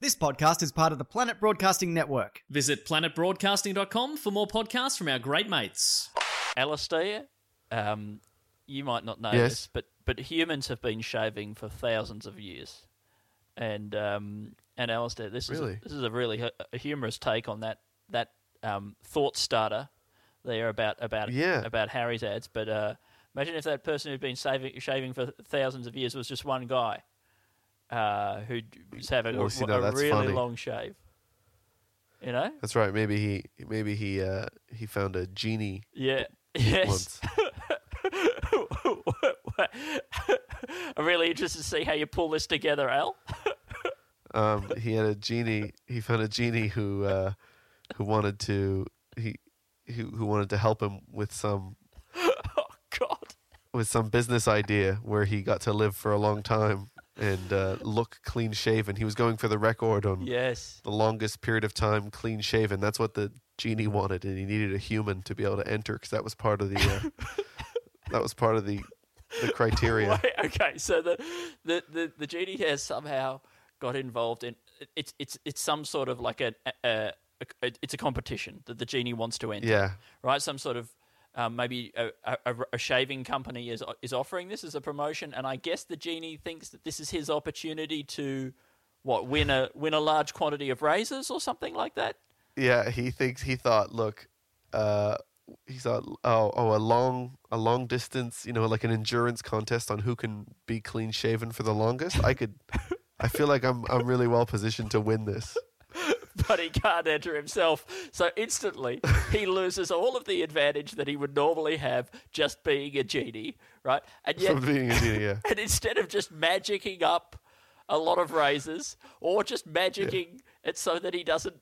This podcast is part of the Planet Broadcasting Network. Visit planetbroadcasting.com for more podcasts from our great mates. Alistair, um, you might not know Yes. this, but but humans have been shaving for thousands of years, and um, and Alistair, this is a, this is a really hu- a humorous take on that that um, thought starter there about about Yeah. about Harry's ads. But uh, imagine if that person who'd been saving, shaving for thousands of years was just one guy uh, who was having Well, a, see, a really funny. long shave. You know? That's right. Maybe he maybe he uh, he found a genie Yeah. Yes. once. I'm really interested to see how you pull this together, Al. Um, he had a genie. He found a genie who uh, who wanted to he who, who wanted to help him with some Oh God. with some business idea where he got to live for a long time and uh, look clean shaven. He was going for the record on Yes. the longest period of time clean shaven. That's what the genie wanted, and he needed a human to be able to enter because that was part of the uh, that was part of the the criteria. Wait, okay, so the, the, the, the genie has somehow got involved in it's it's it's some sort of like a, a, a it's a competition that the genie wants to enter. Yeah, right? Some sort of um, maybe a, a, a shaving company is is offering this as a promotion, and I guess the genie thinks that this is his opportunity to what win a win a large quantity of razors or something like that. yeah. He thinks he thought, look, uh, he thought, oh, oh, a long a long distance, you know, like an endurance contest on who can be clean shaven for the longest. I could. I feel like I'm I'm really well positioned to win this. But he can't enter himself, so instantly he loses all of the advantage that he would normally have just being a genie, right? And yet, From being a genie, yeah. and instead of just magicking up a lot of razors or just magicking it so that he doesn't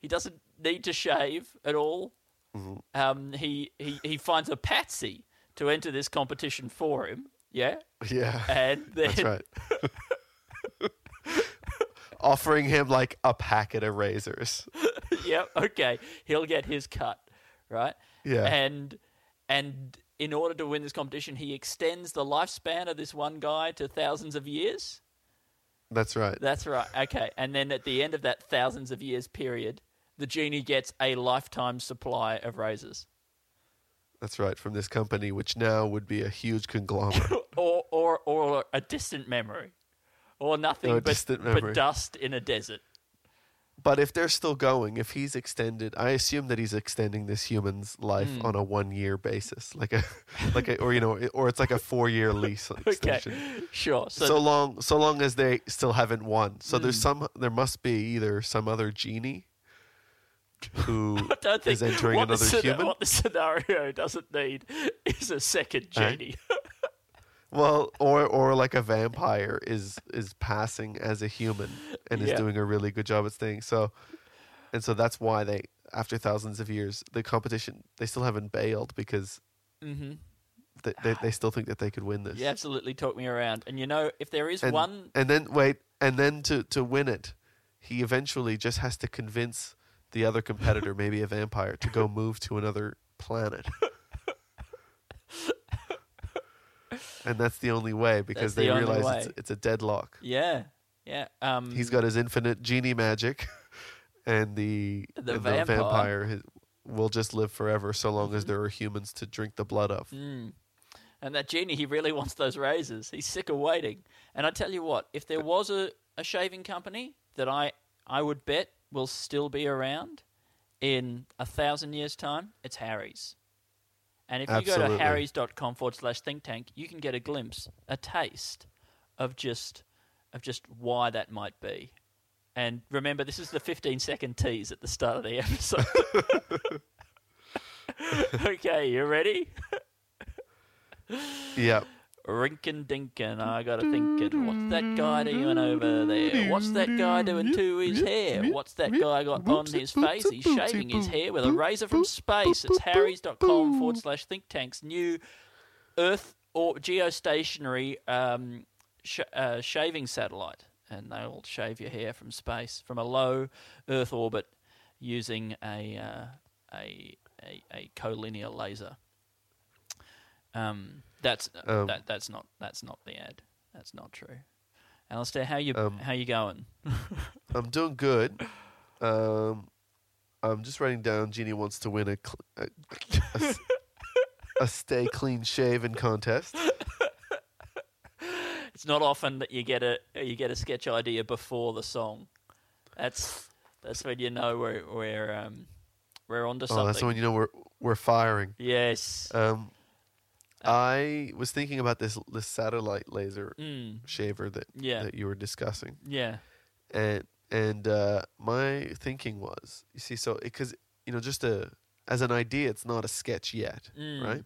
he doesn't need to shave at all Mm-hmm. um, he, he he finds a patsy to enter this competition for him yeah Yeah. and then That's right. Offering him like a packet of razors. yep. okay he'll get his cut right Yeah. and and in order to win this competition he extends the lifespan of this one guy to thousands of years That's right. That's right. Okay. And then at the end of that thousands of years period, the genie gets a lifetime supply of razors. That's right. From this company, which now would be a huge conglomerate. Or or or a distant memory. Or nothing a but, but dust in a desert. but if they're still going, if he's extended, I assume that he's extending this human's life Hmm. on a one-year basis, like a, like a, or you know, or it's like a four-year lease extension. Okay. Sure. So, So, long, so long as they still haven't won. So there's Hmm. some, there must be either some other genie who is entering what the another scena- human. What the scenario doesn't need is a second Eh? genie. Well, or or like a vampire is is passing as a human and Yeah. is doing a really good job at staying. So, and so that's why they, after thousands of years, the competition they still haven't bailed because mm-hmm. they, they they still think that they could win this. You absolutely talk me around. And you know, if there is And, one and then wait, and then to to win it, he eventually just has to convince the other competitor, maybe a vampire, to go move to another planet. and that's the only way because the they only realize way. it's, it's a deadlock. Yeah. Yeah. Um He's got his infinite genie magic, and the The and vampire. vampire his, will just live forever so long as there are humans to drink the blood of. Mm. And that genie, he really wants those razors. He's sick of waiting. And I tell you what, if there was a, a shaving company that I, I would bet will still be around in a thousand years' time, it's Harry's. And if you go Absolutely. to harrys.com forward slash think tank, you can get a glimpse, a taste of just of just why that might be. And remember, this is the 15 second tease at the start of the episode. okay, you ready? Yeah, Rinkin dinkin, I got to thinking, what's that guy doing over there? What's that guy doing to his hair? What's that guy got on his face? He's shaving his hair with a razor from space. It's harrys.com forward slash think tanks new Earth or geostationary um, sh- uh, shaving satellite, and they'll shave your hair from space from a low Earth orbit using a uh, a, a a collinear laser. Um, that's Um, that that's not that's not the ad. That's not true. Alistair, how you Um, how you going? I'm doing good. Um, I'm just writing down. Genie wants to win a cl- a, a a stay clean shaven contest. It's not often that you get a you get a sketch idea before the song. That's that's when you know we're we're um, we're onto Oh, something. that's when you know we're we're firing. yes. Um, I was thinking about this this satellite laser Mm, shaver that Yeah. that you were discussing, yeah. and and uh, my thinking was, you see, so because you know, just a as an idea, it's not a sketch yet, Mm. right?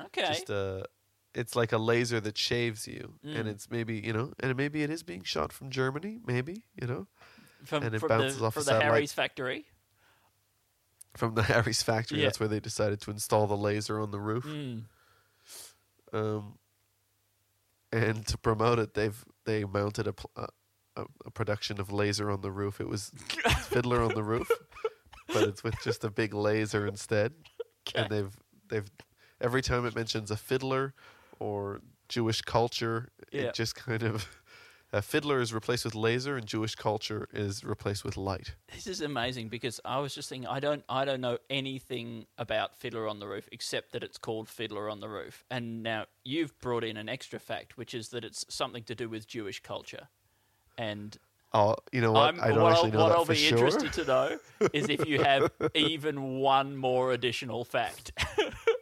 Okay. Just a, it's like a laser that shaves you, Mm. and it's maybe you know, and maybe it is being shot from Germany, maybe you know, from and it from bounces the, off from a the satellite. Harry's factory. from the Harry's factory. Yeah. That's where they decided to install the laser on the roof. Mm. Um, and to promote it, they've they mounted a, pl- a a production of Laser on the roof. It was Fiddler on the roof, but it's with just a big laser instead. And they've they've every time it mentions a fiddler or Jewish culture, Yeah. it just kind of a fiddler is replaced with laser, and Jewish culture is replaced with light. This is amazing because I was just thinking I don't I don't know anything about Fiddler on the Roof except that it's called Fiddler on the Roof. And now you've brought in an extra fact, which is that it's something to do with Jewish culture. And Oh, you know what? I'm, I don't what actually I'll, know what that I'll for be sure. interested to know is if you have even one more additional fact.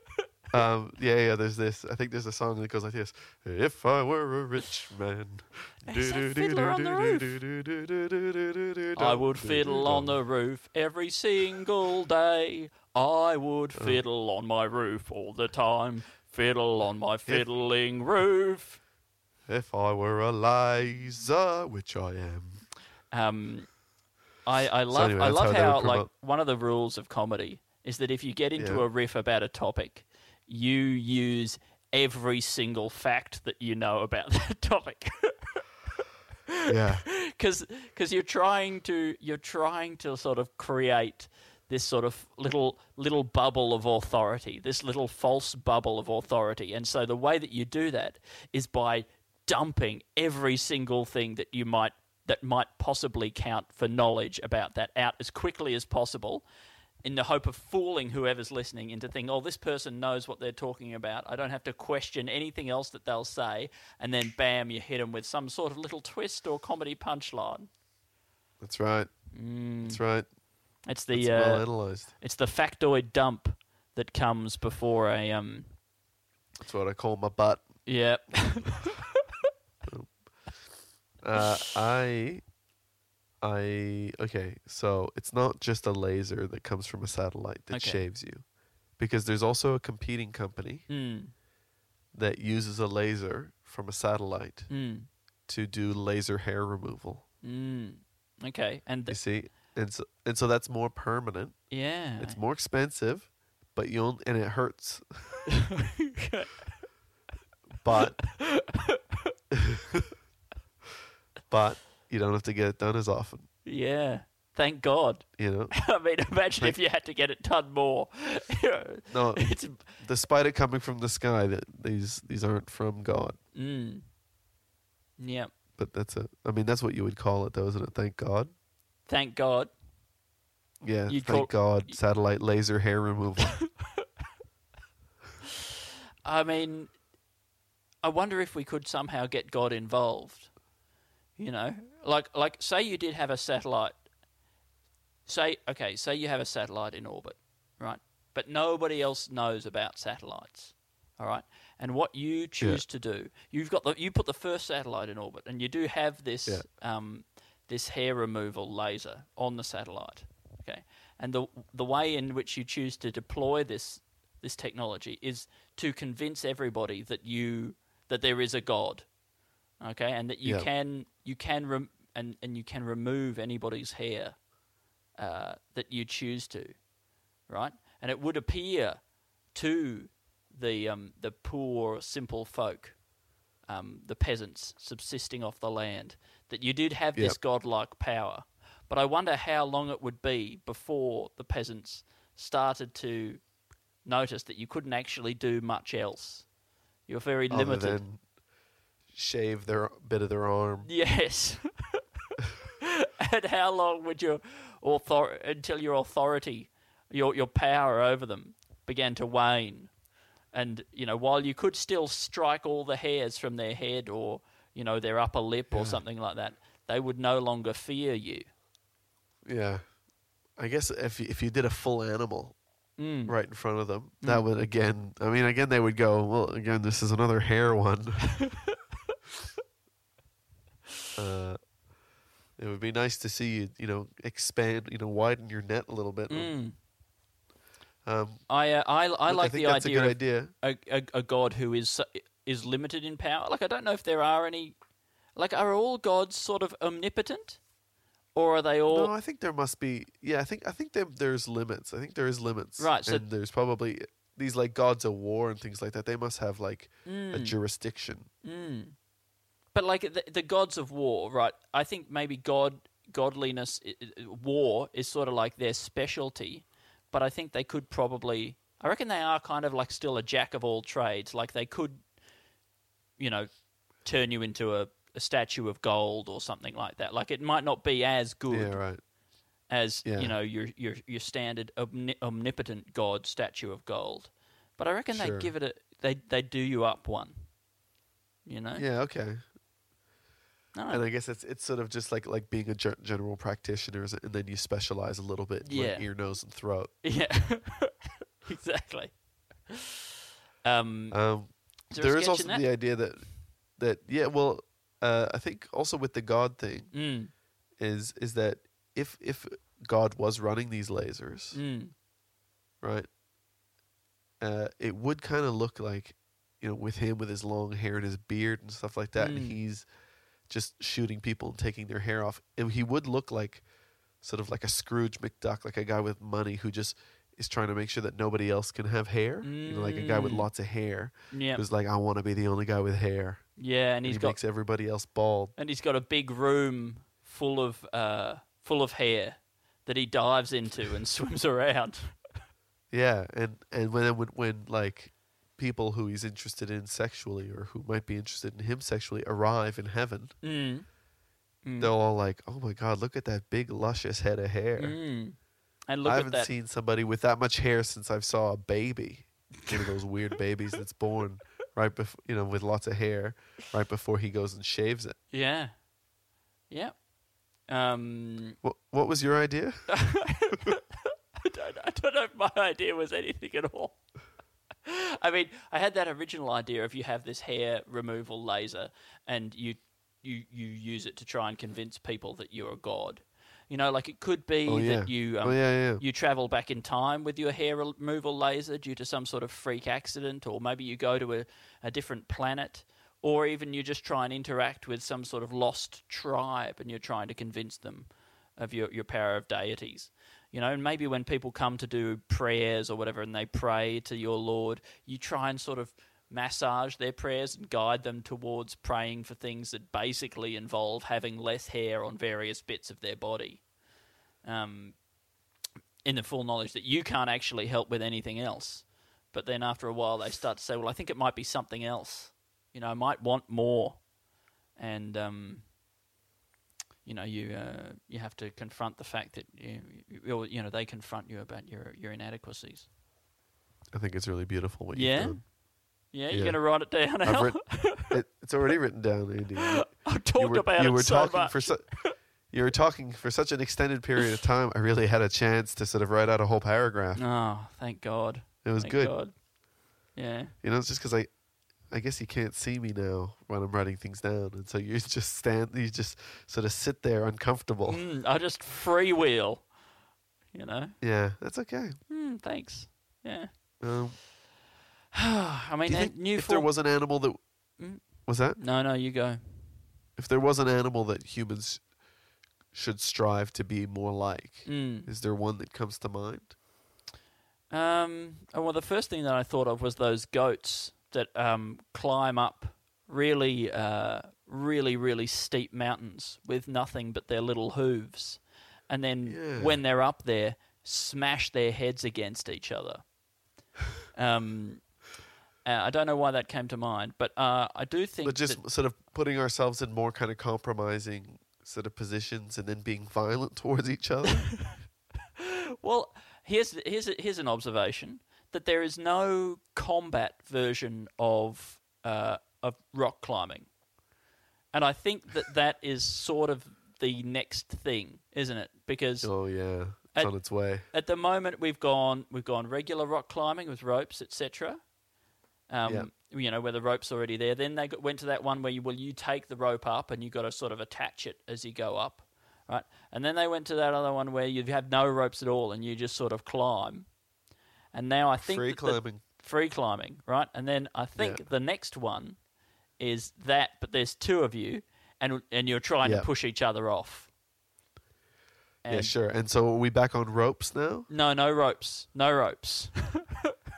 Um, yeah, yeah. There's this. I think there's a song that goes like this: "If I were a rich man, Is that Fiddler on the roof? I would fiddle on the roof every single day. I would fiddle on my roof all the time. Fiddle on my fiddling roof. If I were a Liza, which I am. Um, I, I love anyway, I love how how like one of the rules of comedy is that if you get into Yeah. a riff about a topic, you use every single fact that you know about that topic. Yeah, because you're trying to you're trying to sort of create this sort of little little bubble of authority, this little false bubble of authority, and so the way that you do that is by dumping every single thing that you might that might possibly count for knowledge about that out as quickly as possible. In the hope of fooling whoever's listening into thinking, oh, this person knows what they're talking about. I don't have to question anything else that they'll say. And then, bam, you hit them with some sort of little twist or comedy punchline. that's right. That's right. It's the It's well uh, analyzed. it's the factoid dump that comes before a um That's what I call my butt. yeah Uh, I, I okay. So it's not just a laser that comes from a satellite that Okay. shaves you, because there's also a competing company mm, that uses a laser from a satellite mm, to do laser hair removal. mm. okay and You see, and so and so that's more permanent. yeah It's more expensive, but you only, and it hurts. but but you don't have to get it done as often. yeah thank God You know, I mean imagine if you had to get it done more no, it's despite it coming from the sky, that these these aren't from God. mm, yeah But that's a. I mean, that's what you would call it, though, isn't it? Thank God. thank God Yeah, You'd thank call- God. Satellite laser hair removal. I mean, I wonder if we could somehow get God involved. You know, like like say you did have a satellite. Say okay, say you have a satellite in orbit, right? But nobody else knows about satellites. All right, and what you choose to do, you've got the you put the first satellite in orbit, and you do have this Yeah. um, this hair removal laser on the satellite. Okay, and the the way in which you choose to deploy this this technology is to convince everybody that you that there is a God, okay, and that you Yeah. can you can rem- and and you can remove anybody's hair uh, that you choose to, right? And it would appear to the um, the poor simple folk, um, the peasants subsisting off the land, that you did have this godlike power. But I wonder how long it would be before the peasants started to notice that you couldn't actually do much else. You're very Other limited. than shave their bit of their arm. Yes. and how long would your author until your authority, your your power over them began to wane? And you know, while you could still strike all the hairs from their head or you know their upper lip or something like that, they would no longer fear you. Yeah. I guess if you- if you did a full animal Mm. right in front of them, that would again. I mean, again they would go. Well, again, this is another hair one. uh, it would be nice to see you, you know, expand, you know, widen your net a little bit. Mm. Um, I uh, I I like I think the idea a of idea. a, a, a god who is is limited in power. Like I don't know if there are any. Like are all gods sort of omnipotent, or are they all? No, I think there must be. Yeah, I think I think there, there's limits. I think there is limits. Right, so- and there's probably these like gods of war and things like that. They must have like a jurisdiction. Mm. But like the, the gods of war, right? I think maybe god godliness, war is sort of like their specialty. But I think they could probably. I reckon they are kind of like still a jack of all trades. Like they could, you know, turn you into a, a statue of gold or something like that. Like it might not be as good Yeah, right. as Yeah. you know your your your standard omni- omnipotent god statue of gold. But I reckon Sure. they give it a they they do you up one. You know. Yeah, okay. No. And I guess it's it's sort of just like like being a gen- general practitioner, and then you specialize a little bit, in, Yeah. like ear, nose, and throat. Yeah, exactly. Um, Um, is there, there is also the idea that that yeah, well, uh, I think also with the God thing Mm, is is that if if God was running these lasers, mm, right, uh, it would kind of look like you know with him with his long hair and his beard and stuff like that, and Mm. he's just shooting people and taking their hair off. And he would look like sort of like a Scrooge McDuck, like a guy with money who just is trying to make sure that nobody else can have hair. You know, like a guy with Mm. lots of hair yeah, who's like, I want to be the only guy with hair. yeah, and And he got makes everybody else bald. and he's got a big room full of uh, full of hair that he dives into and swims around. Yeah, and and when when when like people who he's interested in sexually or who might be interested in him sexually arrive in heaven, Mm, Mm. they're all like, "Oh my god, look at that big luscious head of hair." mm. Look I haven't seen somebody with that much hair since I saw a baby, one of those weird babies that's born right before you know with lots of hair, right before he goes and shaves it. Yeah, yeah. Um, What what was your idea? I don't, I don't know if my idea was anything at all. I mean, I had that original idea of you have this hair removal laser and you you you use it to try and convince people that you're a god. You know, like it could be Oh, yeah. that you um, oh yeah, yeah. you travel back in time with your hair removal laser due to some sort of freak accident, or maybe you go to a, a different planet, or even you just try and interact with some sort of lost tribe and you're trying to convince them of your, your power of deities. You know, and maybe when people come to do prayers or whatever and they pray to your Lord, you try and sort of massage their prayers and guide them towards praying for things that basically involve having less hair on various bits of their body. Um, in the full knowledge that you can't actually help with anything else. But then after a while, they start to say, "Well, I think it might be something else. You know, I might want more." And um, you know, you uh, you have to confront the fact that you, you you know they confront you about your your inadequacies. I think it's really beautiful what Yeah? you've done. Yeah, you're Yeah. going to write it down. Al? writ- it, it's already written down, Andy. I've talked were, about you it were so talking much. for su- you were talking for such an extended period of time. I really had a chance to sort of write out a whole paragraph. oh, thank God! It was Thank good. God. Yeah. You know, it's just because I, I guess you can't see me now when I'm writing things down, and so you just stand, you just sort of sit there uncomfortable. Mm, I just freewheel. You know. Yeah, that's okay. Mm, thanks. Yeah. Um, I mean, do you think new if there was an animal that Was that No, no, you go. if there was an animal that humans should strive to be more like? Mm. Is there one that comes to mind? Um, oh, well, the first thing that I thought of was those goats that um, climb up really, uh, really, really steep mountains with nothing but their little hooves, and then Yeah. when they're up there, smash their heads against each other. um, uh, I don't know why that came to mind, but uh, I do think But just sort of putting ourselves in more kind of compromising sort of positions and then being violent towards each other. Well, here's here's here's an observation that there is no combat version of uh, of rock climbing, and I think that that is sort of the next thing, isn't it? Because oh yeah, it's At- on its way. at the moment we've gone we've gone regular rock climbing with ropes, etc. Um, You know where the rope's already there. Then they got, went to that one where you well you take the rope up and you got to sort of attach it as you go up, right? And then they went to that other one where you have no ropes at all and you just sort of climb. And now I think Free that the- climbing. free climbing, right? And then I think Yeah. the next one is that, but there's two of you, and and you're trying Yeah. to push each other off. yeah, sure. And so are we back on ropes now? No, no ropes, no ropes.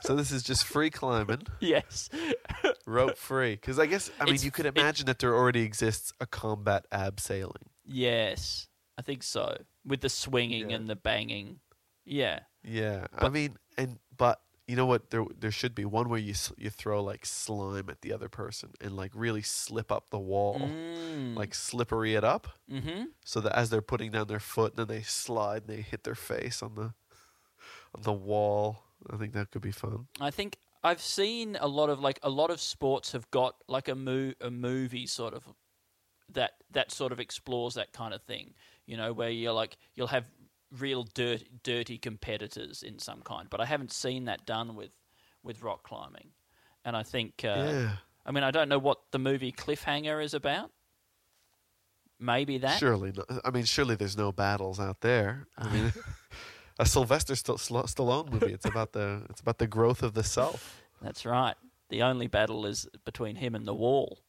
So this is just free climbing, yes, rope free. Because I guess I mean It's- you could imagine that there already exists a combat abseiling. yes, I think so. With the swinging Yeah. and the banging, yeah, Yeah, I mean, and but you know what? There there should be one where you you throw like slime at the other person and like really slip up the wall, mm. like slippery it up, mm-hmm. so that as they're putting down their foot, then they slide and they hit their face on the on the wall. I think that could be fun. I think I've seen a lot of like a lot of sports have got like a mo- a movie sort of that that sort of explores that kind of thing. You know, where you're like you'll have real dirt, dirty competitors in some kind, but I haven't seen that done with with rock climbing. And I think uh, yeah, I mean I don't know what the movie Cliffhanger is about. Maybe that. surely. No, I mean, surely there's no battles out there. I mean, a Sylvester St- Stallone movie. It's about the it's about the growth of the self. That's right. The only battle is between him and the wall.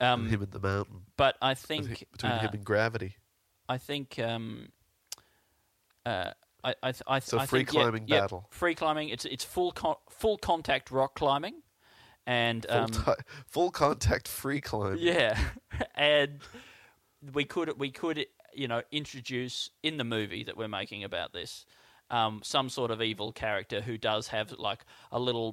Um, him and the mountain. but I think between uh, him and gravity. I think um, uh, I I, th- I, th- So I free think, climbing yeah, battle. Free climbing. It's it's full con- full contact rock climbing, and Full, um, ti- full contact free climbing. yeah, and we could we could you know introduce in the movie that we're making about this um, some sort of evil character who does have like a little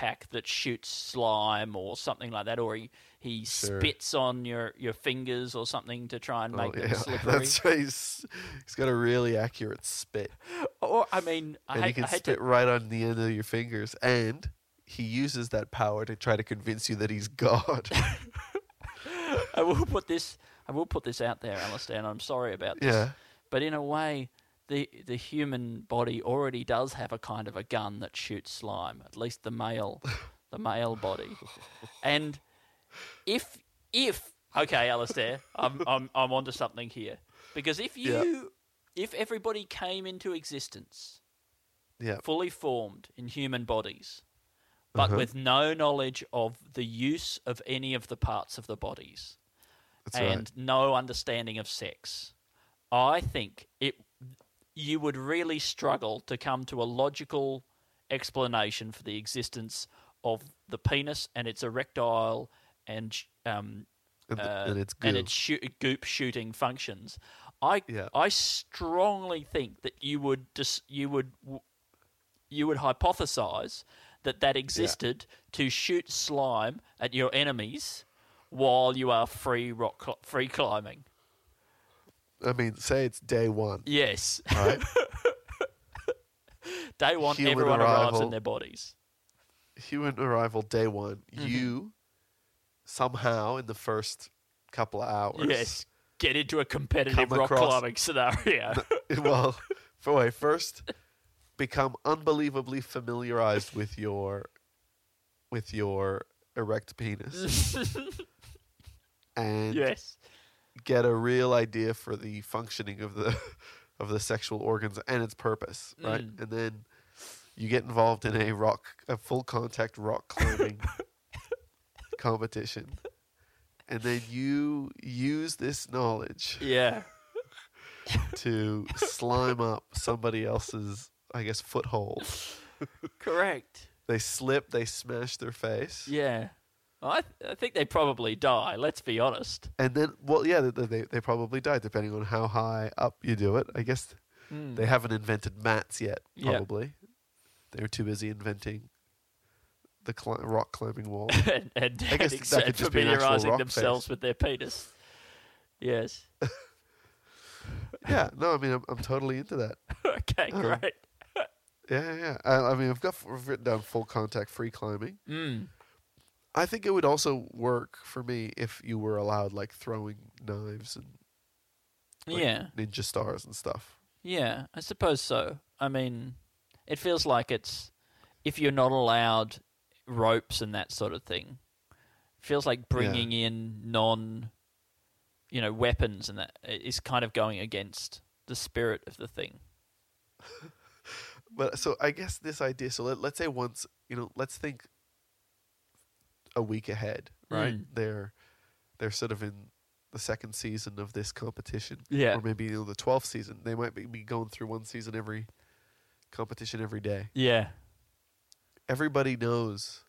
backpack that shoots slime or something like that, or he he Sure. spits on your your fingers or something to try and Oh, make them yeah. slippery. That's. He's, he's got a really accurate spit. Or I mean, I and hate, he can spit to, right on the end of your fingers. And he uses that power to try to convince you that he's God. I will put this. I will put this out there, Alistair, and I'm sorry about this. yeah. But in a way, the the human body already does have a kind of a gun that shoots slime. At least the male, the male body. And if if okay, Alistair, I'm I'm I'm onto something here because if Yeah. you if everybody came into existence Yeah. fully formed in human bodies, but Uh-huh. with no knowledge of the use of any of the parts of the bodies That's and right. no understanding of sex, I think it you would really struggle to come to a logical explanation for the existence of the penis and its erectile and um, And, uh, and it's and its goop shooting functions. I Yeah. I strongly think that you would dis- you would w- you would hypothesize that that existed to shoot slime at your enemies while you are free rock cl- free climbing. I mean, say it's day one. Yes, All right. they want Human everyone arrives in their bodies. Human arrival day one. Mm-hmm. You somehow in the first couple of hours. Yes, get into a competitive rock across- climbing scenario. well, for wait, first become unbelievably familiarized with your with your erect penis. and yes, get a real idea for the functioning of the of the sexual organs and its purpose, right? Mm. And then you get involved in a rock a full contact rock climbing competition, and then you use this knowledge Yeah. to slime up somebody else's, I guess, foothold. Correct. They slip, they smash their face, Yeah. I, th- I think they probably die. Let's be honest. and then, well, yeah, they, they they probably die depending on how high up you do it. I guess they haven't invented mats yet. Probably they're too busy inventing the cli- rock climbing wall. and and, I guess and just be an familiarizing rock themselves face. with their penis. Yes. yeah, no, I mean, I'm, I'm totally into that. okay, Uh-huh. great. Yeah, yeah, yeah. I, I mean, I've got I've written down full contact free climbing. Mm. I think it would also work for me if you were allowed like throwing knives and like, yeah. ninja stars and stuff. Yeah, I suppose so. I mean, it feels like it's if you're not allowed ropes and that sort of thing. It feels like bringing in non, you know, weapons and that is kind of going against the spirit of the thing. But so I guess this idea. So let, let's say once you know, let's think a week ahead, right? Mm. They're they're sort of in the second season of this competition, Yeah. or maybe you know, the twelfth season. They might be, be going through one season every competition every day. Yeah. Everybody knows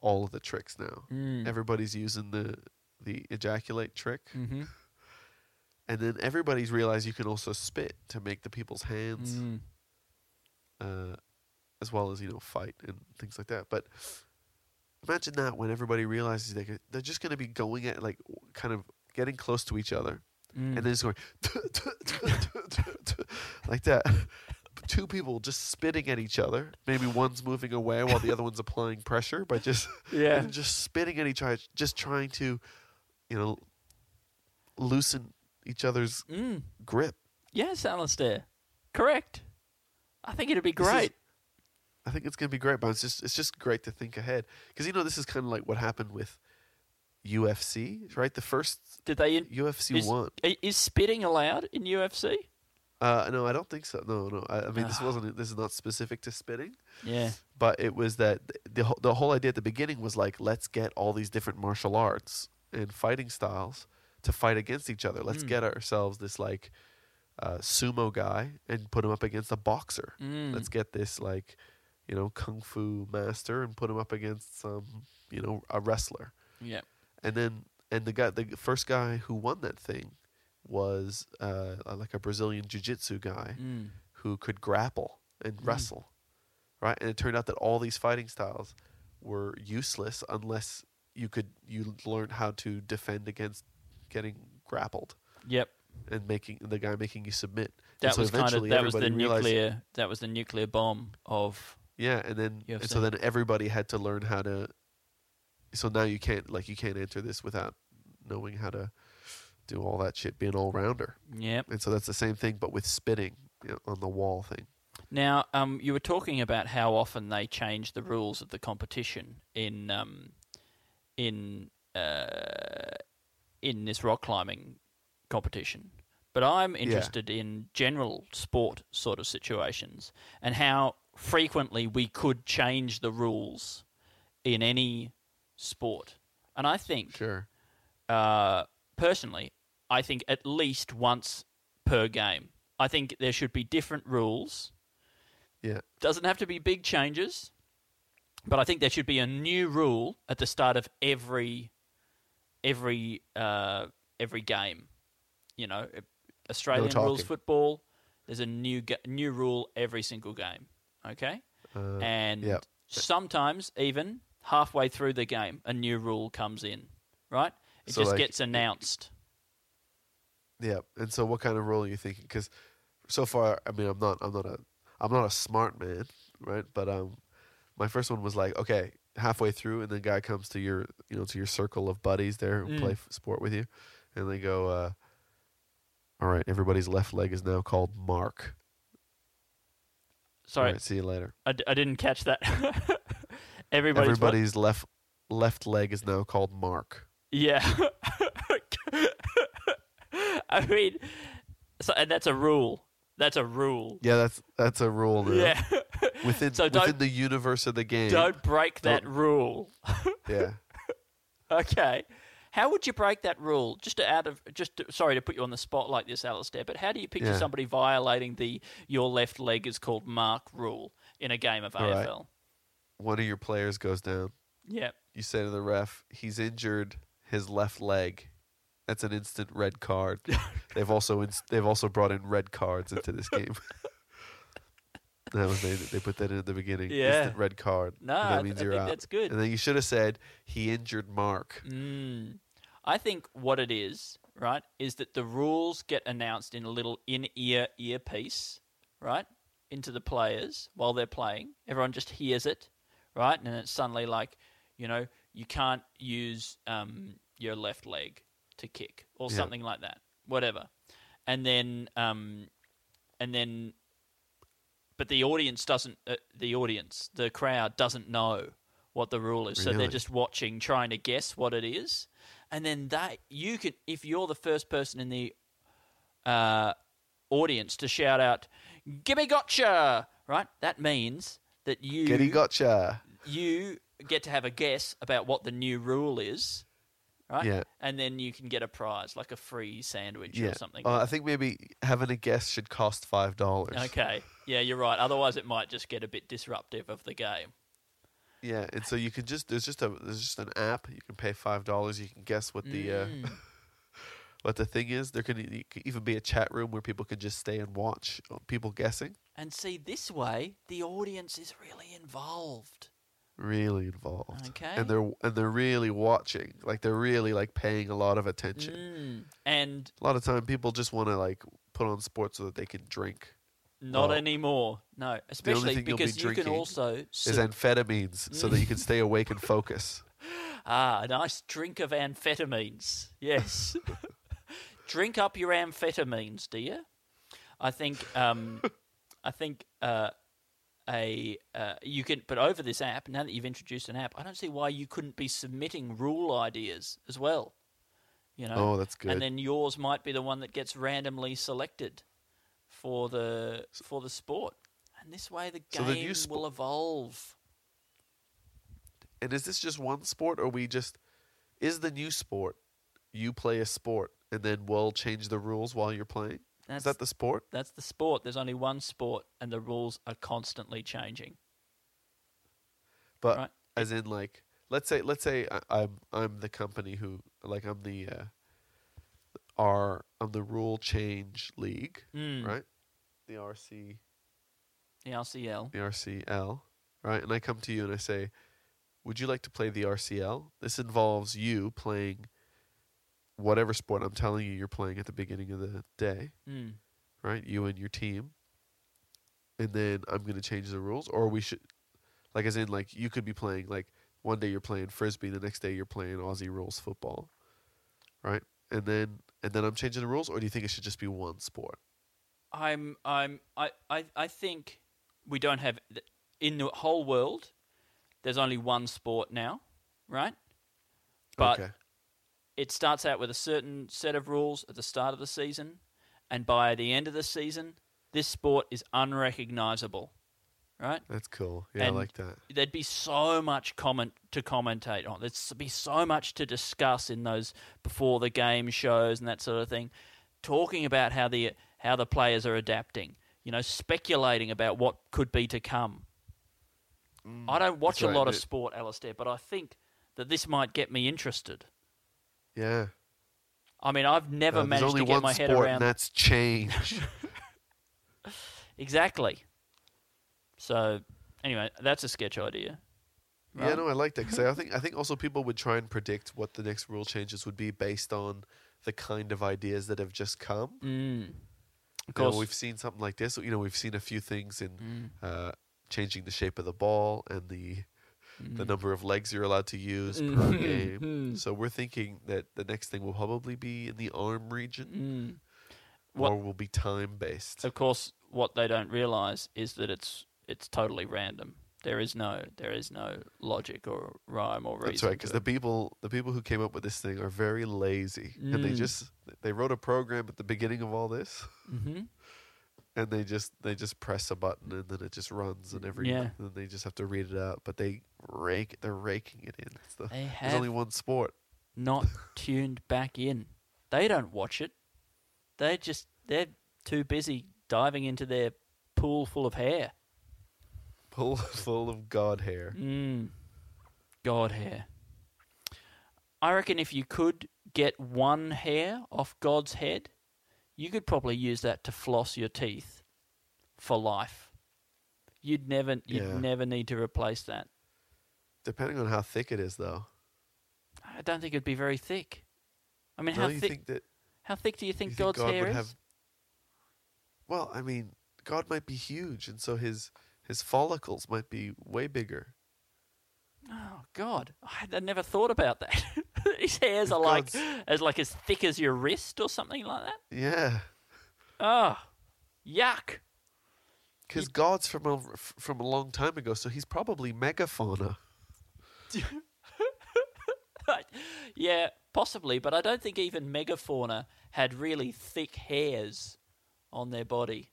all of the tricks now. Mm. Everybody's using the the ejaculate trick, mm-hmm. and then everybody's realized you can also spit to make the people's hands. Mm. uh, as well as you know fight and things like that. But imagine that when everybody realizes they could, they're just going to be going at like kind of getting close to each other, Mm. and then just going like that. Two people just spitting at each other. Maybe one's moving away while the other one's applying pressure by just Yeah. just spitting at each other, just trying to, you know, loosen each other's Mm. grip. Yes, Alistair. Correct. I think it'd be great. I think it's gonna be great, but it's just it's just great to think ahead because you know this is kind of like what happened with UFC, right? The first Did they? In- UFC is, one. is spitting allowed in UFC? Uh, no, I don't think so. No, no. I, I mean, this Ah. wasn't. This is not specific to spitting, Yeah. but it was that the whole- the whole idea at the beginning was like, let's get all these different martial arts and fighting styles to fight against each other. Let's Mm. get ourselves this like uh, sumo guy and put him up against a boxer. Mm. Let's get this like, you know, kung fu master and put him up against some, you know, a wrestler. Yeah. And then and the guy, the first guy who won that thing was uh, like a Brazilian jiu-jitsu guy Mm. who could grapple and wrestle, right? And it turned out that all these fighting styles were useless unless you could you learned how to defend against getting grappled Yep. and making the guy making you submit. That so was kind of that was the nuclear that was the nuclear bomb of Yeah, and then and so then everybody had to learn how to. So now you can't like you can't enter this without knowing how to do all that shit, being all rounder. yep. And so that's the same thing, but with spitting you know, on the wall thing. Now, um, you were talking about how often they change the rules of the competition in um, in uh, in this rock climbing competition. But I'm interested in general sport sort of situations and how frequently we could change the rules in any sport. And I think Sure. uh, personally, I think at least once per game. I think there should be different rules. Yeah. Doesn't have to be big changes, but I think there should be a new rule at the start of every every uh, every game. You know, Australian rules football. There's a new ga- new rule every single game. Okay, Uh, and yep. sometimes even halfway through the game, a new rule comes in. Right? It So, just like, gets announced. Yeah. And so, what kind of rule are you thinking? Because so far, I mean, I'm not, I'm not a, I'm not a smart man, right? But um, my first one was like, okay, halfway through, and the guy comes to your, you know, to your circle of buddies there who Mm. play f- sport with you, and they go, uh, all right, everybody's left leg is now called Mark. Sorry, right, see you later. I, d- I didn't catch that. Everybody's, what? Everybody's left left leg is now called Mark. Yeah. I mean, so, and that's a rule. That's a rule. Yeah, that's that's a rule now. Yeah. Within So within the universe of the game. Don't break that Don't- rule. Yeah. Okay. How would you break that rule? Just to out of just to, sorry to put you on the spot like this, Alistair, but how do you picture Yeah. somebody violating the your left leg is called mark rule in a game of All right. AFL? One of your players goes down. Yeah. You say to the ref, he's injured his left leg. That's an instant red card. they've also they've also brought in red cards into this game. that was they they put that in at the beginning. Yeah. Instant red card. No, that th- means I you're think out. that's good. And then you should have said he injured Mark. Mm. I think what it is, right, is that the rules get announced in a little in-ear earpiece, right, into the players while they're playing. Everyone just hears it, right, and then it's suddenly like, you know, you can't use um, your left leg to kick or Yeah. something like that, whatever, and then, um, and then, but the audience doesn't. Uh, the audience, the crowd doesn't know what the rule is, so they're just watching, trying to guess what it is, and then that you can if you're the first person in the uh, audience to shout out, "Gimme gotcha!" Right? That means that you Getty gotcha. you get to have a guess about what the new rule is, right? Yeah. And then you can get a prize, like a free sandwich Yeah. or something. Uh, I think maybe having a guess should cost five dollars. okay. Yeah, you're right. Otherwise, it might just get a bit disruptive of the game. Yeah, and so you can just there's just a there's just an app. You can pay five dollars. You can guess what the uh, Mm. what the thing is. There can could even be a chat room where people can just stay and watch uh, people guessing. And see, this way, the audience is really involved. Really involved. Okay. And they're and they're really watching. Like they're really like paying a lot of attention. Mm. And A lot of time people just want to like put on sports so that they can drink. Not Well, anymore. No, especially thing you'll be because you can drinking also Is su- amphetamines so that you can stay awake and focus. Ah, a nice drink of amphetamines. Yes. drink up your amphetamines, dear. I think um, I think uh, a uh, you can but over this app, now that you've introduced an app, I don't see why you couldn't be submitting rule ideas as well. You know? Oh, that's good. And then yours might be the one that gets randomly selected for the for the sport. And this way the So game the new spo- will evolve. And is this just one sport, or we just is the new sport? You play a sport, and then we'll change the rules while you're playing. That's, is that the sport? That's the sport. There's only one sport, and the rules are constantly changing. But Right. as in, like, let's say, let's say I, I'm I'm the company who, like, I'm the uh, R, I'm the rule change league, Mm. right? The RC, The RCL. the RCL, right? And I come to you and I say, would you like to play the RCL? This involves you playing whatever sport I'm telling you you're playing at the beginning of the day. Mm. right? You and your team. And then I'm going to change the rules or we should like as in like you could be playing like one day you're playing frisbee, the next day you're playing Aussie rules football. Right? And then and then I'm changing the rules or do you think it should just be one sport? I'm. I'm. I. I. I think we don't have in the whole world. There's only one sport now, right? But okay. it starts out with a certain set of rules at the start of the season, and by the end of the season, this sport is unrecognizable, right? That's cool. Yeah, and I like that. There'd be so much comment to commentate on. There'd be so much to discuss in those before the game shows and that sort of thing, talking about how the how the players are adapting. You know, speculating about what could be to come. I don't watch a lot of sport, Alistair, but I think that this might get me interested. Yeah. I mean, I've never Uh, managed to get my head around and that's change. exactly. So, anyway, that's a sketch idea. Yeah, no, I like that because I think I think also people would try and predict what the next rule changes would be based on the kind of ideas that have just come. Mm. Of You know, course, we've seen something like this. You know, we've seen a few things in Mm. uh, changing the shape of the ball and the Mm. the number of legs you're allowed to use per Mhm. game. So we're thinking that the next thing will probably be in the arm region, Mm. What- or will be time based. Of course, what they don't realize is that it's it's totally random. There is no there is no logic or rhyme or reason. That's right, because the people the people who came up with this thing are very lazy, and they Mm. just they wrote a program at the beginning of all this, Mhm. and they just they just press a button and then it just runs, and every Yeah. and they just have to read it out. But they rake they're raking it in. It's the, there's only one sport. not tuned back in. They don't watch it. They just they're too busy diving into their pool full of hair. Full full of god hair. Mm. God hair. I reckon if you could get one hair off God's head, you could probably use that to floss your teeth for life. You'd never you'd Yeah. never need to replace that. Depending on how thick it is, though. I don't think it'd be very thick. I mean, No, how you thick? think that how thick do you think you God's God hair would is? have? Well, I mean, God might be huge, and so his his follicles might be way bigger. Oh God, I had never thought about that. His hairs are like God's- as like as thick as your wrist or something like that. Yeah, Oh, yuck! because God's from a f- from a long time ago, so he's probably megafauna. yeah, possibly, but I don't think even megafauna had really thick hairs on their body.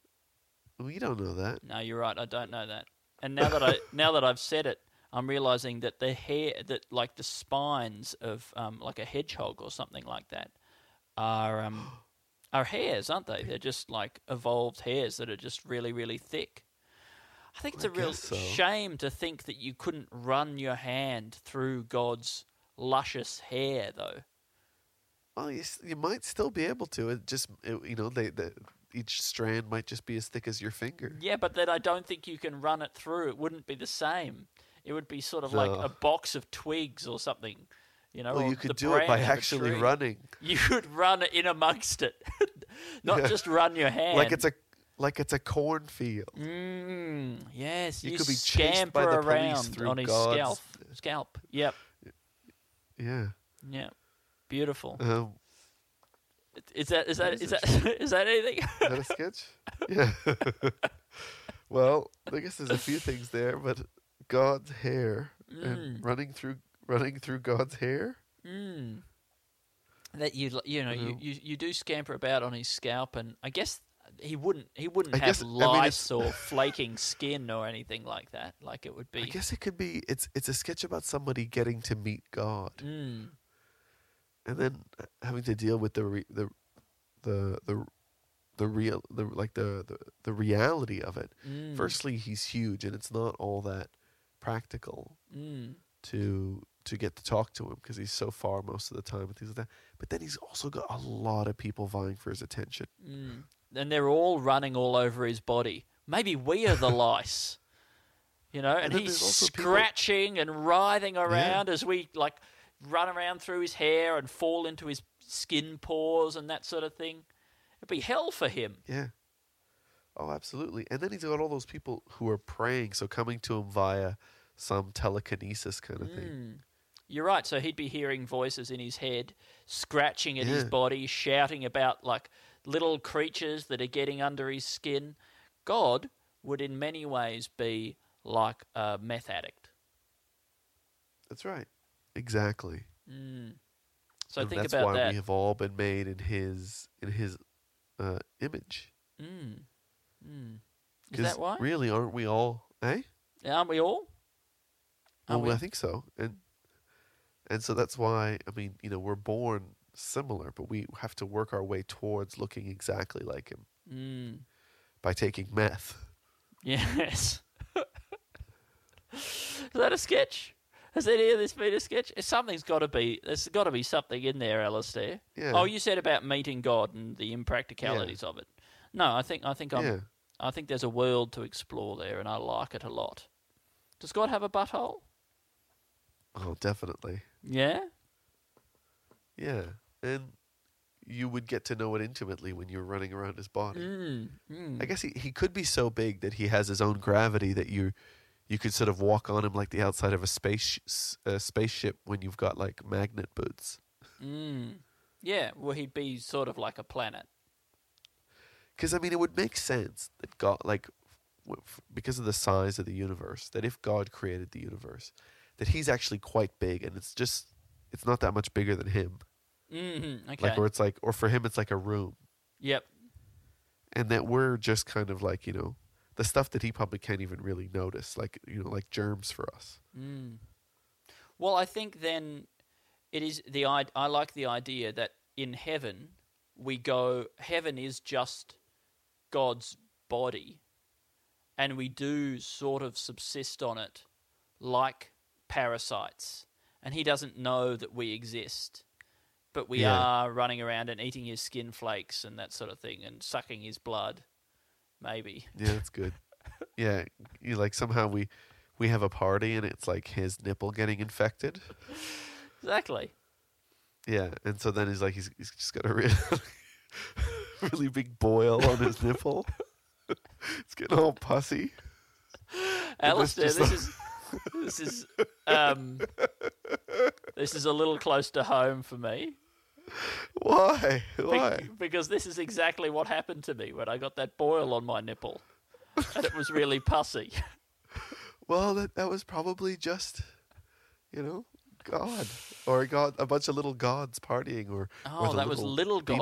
We don't know that. No, you're right. I don't know that. And now that I now that I've said it, I'm realizing that the hair that like the spines of um, like a hedgehog or something like that are um, are hairs, aren't they? They're just like evolved hairs that are just really really thick. I think it's I a real so. shame to think that you couldn't run your hand through God's luscious hair, though. Well, you, you might still be able to. It just it, you know they the, each strand might just be as thick as your finger. Yeah, but then I don't think you can run it through. It wouldn't be the same. It would be sort of like a box of twigs or something. You know, Well, you could do it by branch of a actually running, You could run in amongst it, not Yeah. just run your hand. like it's a like it's a cornfield. Mm, yes, You you, could be chased by the police through on his God's- scalp. Scalp. Yep. Yeah. Yeah. Beautiful. Um, Is that is that is that is that anything? Is that a sketch? yeah. well, I guess there's a few things there, but God's hair Mm. and running through running through God's hair. Mm. That you you know you, you you do scamper about on his scalp, and I guess he wouldn't he wouldn't I have guess- I mean, lice or flaking skin or anything like that. Like it would be. I guess it could be. It's it's a sketch about somebody getting to meet God Mm. And then having to deal with the re, the the the the real the like the the, the reality of it. Mm. Firstly, he's huge, and it's not all that practical Mm. to to get to talk to him because he's so far most of the time and things like that. But then he's also got a lot of people vying for his attention. Mm. And they're all running all over his body. Maybe we are the lice. You know, and, And he's also people- scratching and writhing around as we like run around through his hair and fall into his skin pores and that sort of thing. It'd be hell for him. Yeah. Oh, absolutely. And then he's got all those people who are praying, so coming to him via some telekinesis kind of thing. Mm. You're right. So he'd be hearing voices in his head, scratching at his body, shouting about like little creatures that are getting under his skin. God would, in many ways, be like a meth addict. That's right. Exactly. Mm. So and think that's about why that. we have all been made in his in his uh, image. Mm. Mm. Is that why? Really, aren't we all? Eh? Aren't we all? Aren't well, we? I think so. And and so that's why I mean, you know, we're born similar, but we have to work our way towards looking exactly like him Mm. by taking meth. Yes. Is that a sketch? Has any of this been a sketch? Something's got to be. There's got to be something in there, Alistair. Yeah. Oh, you said about meeting God and the impracticalities of it. No, I think I think I'm. Yeah. I think there's a world to explore there, and I like it a lot. Does God have a butthole? Oh, definitely. Yeah. Yeah. And you would get to know it intimately when you're running around his body. Mm. Mm. I guess he, he could be so big that he has his own gravity that you you could sort of walk on him like the outside of a space a spaceship when you've got like magnet boots. Mm. Yeah. Well, he'd be sort of like a planet. Because I mean, it would make sense that God, like, w- f- because of the size of the universe, that if God created the universe, that He's actually quite big, and it's just it's not that much bigger than Him. Mm-hmm. Okay. Like, or it's like, or for Him, it's like a room, yep. and that we're just kind of like you know the stuff that He probably can't even really notice, like you know, like germs for us. Mm. Well, I think then it is the I, I like the idea that in heaven we go heaven is just God's body and we do sort of subsist on it like parasites and he doesn't know that we exist but we Yeah. are running around and eating his skin flakes and that sort of thing and sucking his blood maybe Yeah, that's good. yeah, you like somehow we we have a party and it's like his nipple getting infected. exactly Yeah, and so then he's like he's he's just got a really really big boil on his nipple. it's getting all pussy. Alistair, this a- is this is um, this is a little close to home for me Why? Be- Why? because this is exactly what happened to me when I got that boil on my nipple, and it was really pussy. Well, that that was probably just, you know, God or God, a bunch of little gods partying, or or Oh, the that was little god.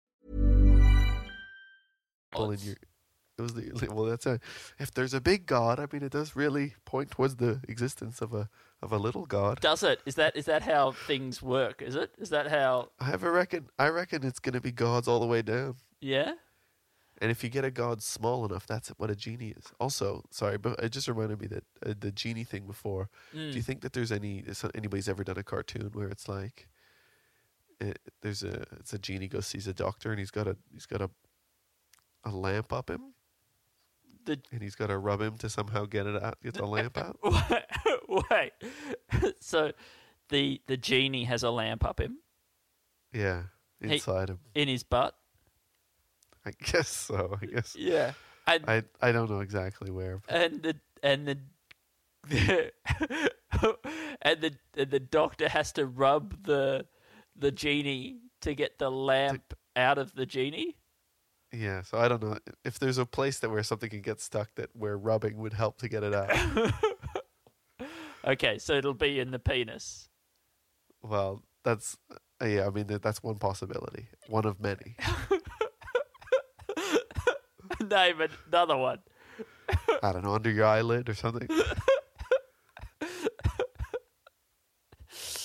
In your. It was the well. That's a. If there's a big God, I mean, it does really point towards the existence of a of a little God. Does it? Is that is that how things work? Is it? Is that how? I have a reckon. I reckon it's going to be gods all the way down. Yeah. And if you get a god small enough, that's what a genie is. Also, sorry, but it just reminded me that uh, the genie thing before. Do Mm. you think that there's any anybody's ever done a cartoon where it's like, it, there's a it's a genie goes sees a doctor and he's got a he's got a a lamp up him The and he's got to rub him to somehow get it out, get the lamp out. wait. so, the the genie has a lamp up him Yeah, inside him. in his butt. I guess so. I guess Yeah. And I I don't know exactly where. but- and the and the and the and the doctor has to rub the the genie to get the lamp out of the genie. Yeah, so I don't know if there's a place that where something can get stuck that where rubbing would help to get it out. Okay, so it'll be in the penis. well, that's uh, yeah. I mean that's one possibility, one of many. Name another one. I don't know under your eyelid or something. I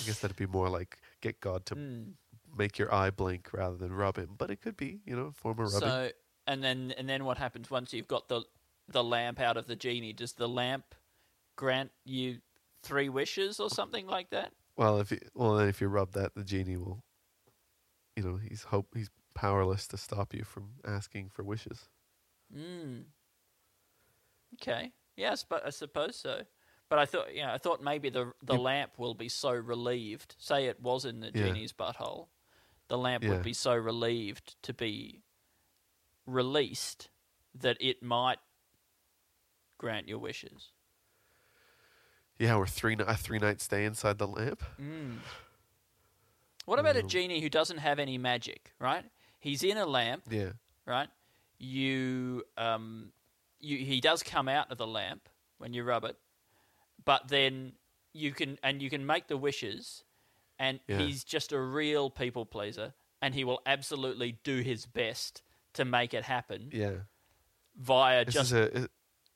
guess that'd be more like get God to Hmm. Make your eye blink rather than rub him, but it could be you know a form of rubbing. So and then and then what happens once you've got the the lamp out of the genie? Does the lamp grant you three wishes or something like that? Well, if you, well then if you rub that, the genie will, you know, he's hope he's powerless to stop you from asking for wishes. Mm. Okay. Yeah, but I suppose so. But I thought, yeah, I thought maybe the the You- lamp will be so relieved. Say it was in the Yeah. genie's butthole, the lamp Yeah. would be so relieved to be released that it might grant your wishes. Yeah, or three a three night stay inside the lamp. Mm. What about a Mm. genie who doesn't have any magic? Right? He's in a lamp. Yeah, right? You, um, you, he does come out of the lamp when you rub it, but then you can and you can make the wishes, and Yeah. he's just a real people pleaser, and he will absolutely do his best to make it happen yeah. via This just a is-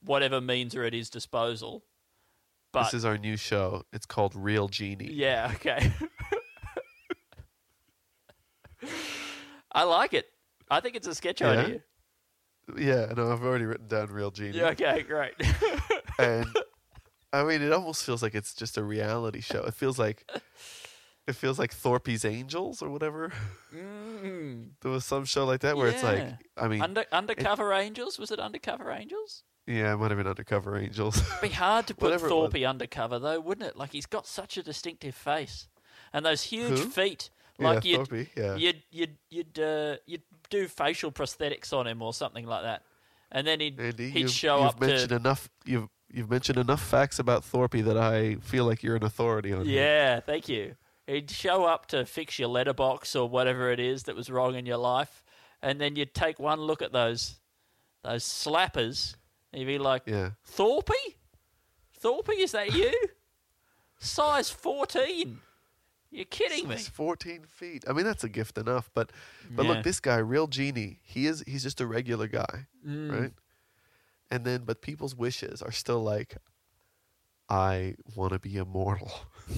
whatever means are at his disposal. But this is our new show. It's called Real Genie. yeah, okay. I like it. I think it's a sketch Yeah? idea. Yeah, no, I've already written down Real Genie. Yeah, okay, great. and I mean, it almost feels like it's just a reality show. It feels like it feels like Thorpe's Angels or whatever. Mm. There was some show like that where it's like, I mean, Under, undercover Angels? Was it Undercover Angels? yeah, it might have been Undercover Angels. It'd be hard to put. Thorpe undercover, though, wouldn't it? Like, he's got such a distinctive face. And those huge Who? feet. Yeah, Like, you'd, Thorpe, yeah. you'd, you'd, you'd, uh, you'd do facial prosthetics on him or something like that. And then he'd, Andy, he'd show up mentioned to. enough. You've you've mentioned enough facts about Thorpe that I feel like you're an authority on. Yeah, thank you. He'd show up to fix your letterbox or whatever it is that was wrong in your life, and then you'd take one look at those those slappers, and you'd be like, Yeah. Thorpe? Thorpe, is that you? Size 14. You're kidding me. He's 14 feet. I mean, that's a gift enough. But but Yeah. look, this guy, real genie. He is. He's just a regular guy, Mm. right? And then, but people's wishes are still like, I want to be immortal.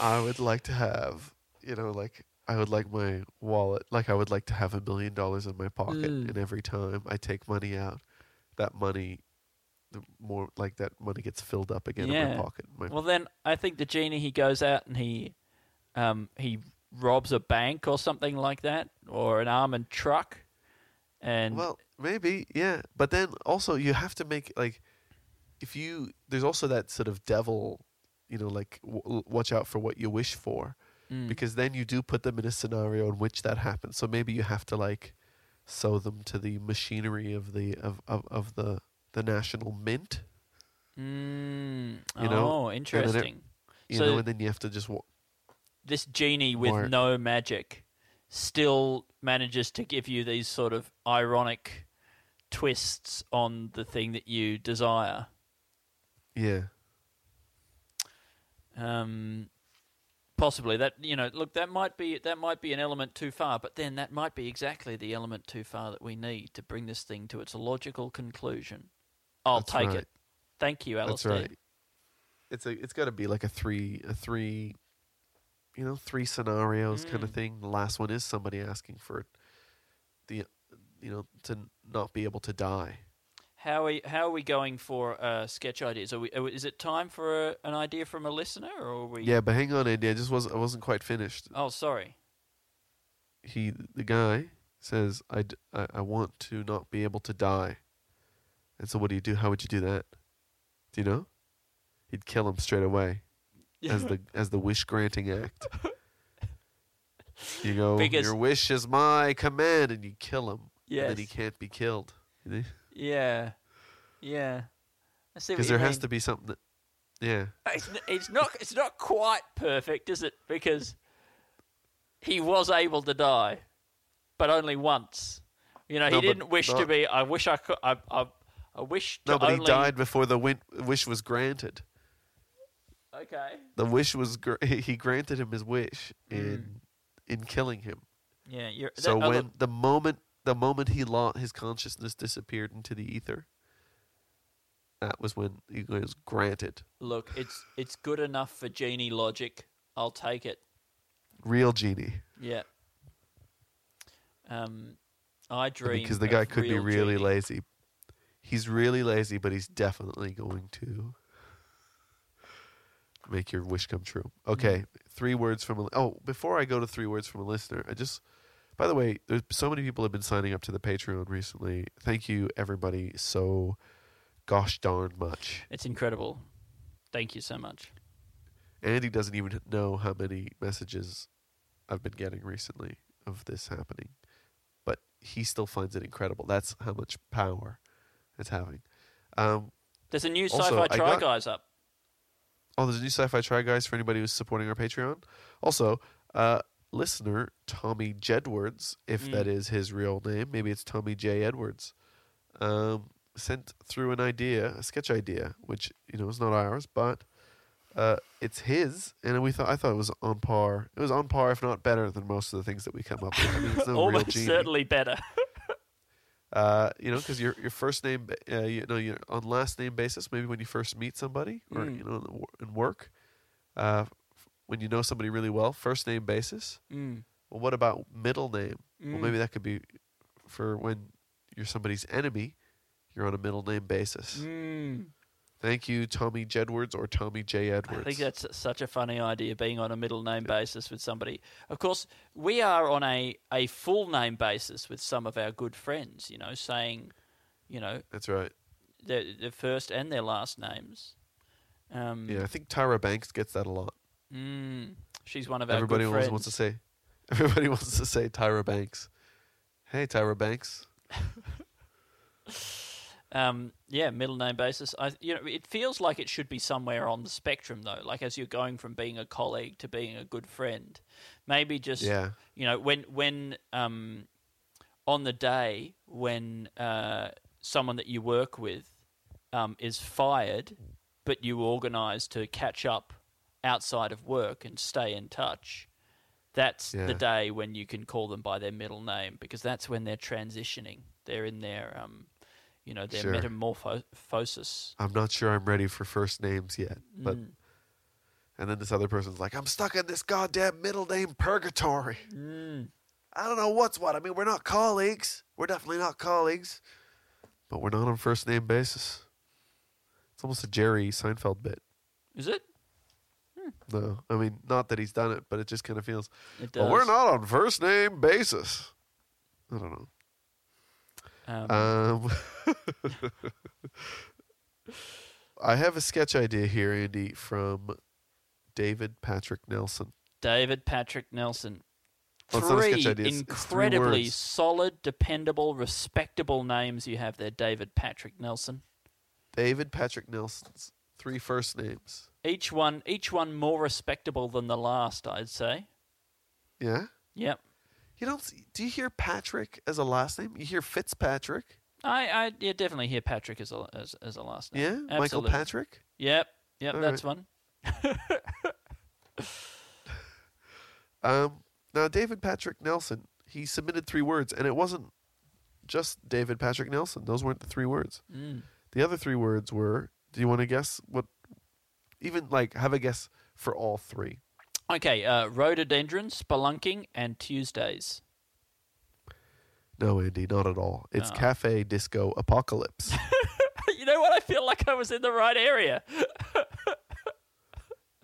I would like to have, you know, like I would like my wallet, like I would like to have a million dollars in my pocket, Mm. and every time I take money out, that money, the more like that money gets filled up again in my pocket. My, Well, then I think the genie he goes out and he um, he robs a bank or something like that, or an armored truck, and Well, maybe, yeah. But then also you have to make like if you there's also that sort of devil, you know, like w- watch out for what you wish for Mm. because then you do put them in a scenario in which that happens. So maybe you have to like sew them to the machinery of the of of, of the the national mint, Mm, you know, oh, and it- interesting. you So- know, and then you have to just wa- This genie with Or- no magic still manages to give you these sort of ironic twists on the thing that you desire. yeah. Um, possibly that you know, look, that might be that might be an element too far, but then that might be exactly the element too far that we need to bring this thing to its logical conclusion. I'll That's take right. it. Thank you, That's right. It's a it's got to be like a three a three, you know, three scenarios kind of Mm. thing. The last one is somebody asking for the, you know, to not be able to die. How are we, how are we going for uh, sketch ideas? Are we, are is it time for a, an idea from a listener, or we? Yeah, but hang on, Andy. I just was I wasn't quite finished. Oh, sorry. He the guy says I, d- I I want to not be able to die, and so what do you do? How would you do that? Do you know? He'd kill him straight away as the as the wish granting act. You go, Because- your wish is my command, and you kill him. And then he can't be killed. Yeah, yeah. I see. Because there has to be something that, yeah. Uh, it's, it's not. It's not quite perfect, is it? Because he was able to die, but only once. You know, he No, didn't wish to be. I wish I could. I. I, I wish to No, but only. he died before the win- wish was granted. Okay. The wish was gr- he granted him his wish in mm. in killing him. Yeah. You're, So when the moment the moment he lost his consciousness disappeared into the ether, that was when he was granted look, it's it's good enough for genie logic. I'll take it. real genie. Yeah. Um, I dream Because the guy could be really genie. lazy. He's really lazy, but he's definitely going to make your wish come true. Okay, three words from a. Oh, before I go to three words from a listener, I just. By the way, there's so many people have been signing up to the Patreon recently. Thank you, everybody, so gosh darn much. It's incredible. Thank you so much. Andy doesn't even know how many messages I've been getting recently of this happening, but he still finds it incredible. That's how much power it's having. Um, There's a new Also, sci-fi I try got- guys up. oh, there's a new sci-fi try guys for anybody who's supporting our Patreon. Also, uh, listener Tommy Jedwards, if Mm. that is his real name, maybe it's Tommy J Edwards, um, sent through an idea, a sketch idea, which you know is not ours, but uh, it's his, and we thought I thought it was on par. It was on par, if not better, than most of the things that we come up with. I mean, no Almost certainly better. Uh, you know, because your your first name, uh, you know, you're on last name basis. Maybe when you first meet somebody, or Mm. you know, in the wor- in work, uh, when you know somebody really well, first name basis. mm. Well, what about middle name? Well, Mm. maybe that could be for when you're somebody's enemy. You're on a middle name basis. Mm. Thank you, Tommy Jedwards or Tommy J Edwards. I think that's such a funny idea, being on a middle name basis with somebody. Of course, we are on a, a full name basis with some of our good friends, you know, saying, you know, That's right. their, their first and their last names. Um, Yeah, I think Tyra Banks gets that a lot. Mm, she's one of our Everybody always friends. wants to say. Everybody wants to say Tyra Banks. Hey, Tyra Banks. Um, yeah, middle name basis. I, you know, it feels like it should be somewhere on the spectrum, though. Like as you're going from being a colleague to being a good friend, maybe just Yeah. you know when when um, on the day when uh, someone that you work with um, is fired, but you organise to catch up outside of work and stay in touch. That's Yeah. the day when you can call them by their middle name because that's when they're transitioning. They're in their, um, you know, their Sure. metamorphosis. I'm not sure I'm ready for first names yet, but Mm. and then this other person's like, I'm stuck in this goddamn middle name purgatory. Mm. I don't know what's what. I mean, we're not colleagues. We're definitely not colleagues, but we're not on first name basis. It's almost a Jerry Seinfeld bit. Is it? No, I mean, not that he's done it, but it just kind of feels. It Well, we're not on first name basis. I don't know. Um, Um, I have a sketch idea here, Andy, from David Patrick Nelson. David Patrick Nelson. Well, three sketch idea, it's- it's three incredibly solid, dependable, respectable names you have there, David Patrick Nelson. David Patrick Nelson's three first names. Each one, each one more respectable than the last, I'd say. Yeah. Yep. You don't. See, do you hear Patrick as a last name? You hear Fitzpatrick? I, I yeah, definitely hear Patrick as a as, as a last name. Yeah. Michael Patrick. Yep. Yep. All that's right. one. Um. Now, David Patrick Nelson. He submitted three words, and it wasn't just David Patrick Nelson. Those weren't the three words. Mm. The other three words were. Do you want to guess what? Even like have a guess for all three. Okay. Uh, rhododendron, spelunking, and Tuesdays. No, Andy, not at all. It's Oh. Cafe Disco Apocalypse. you know what? I feel like I was in the right area. it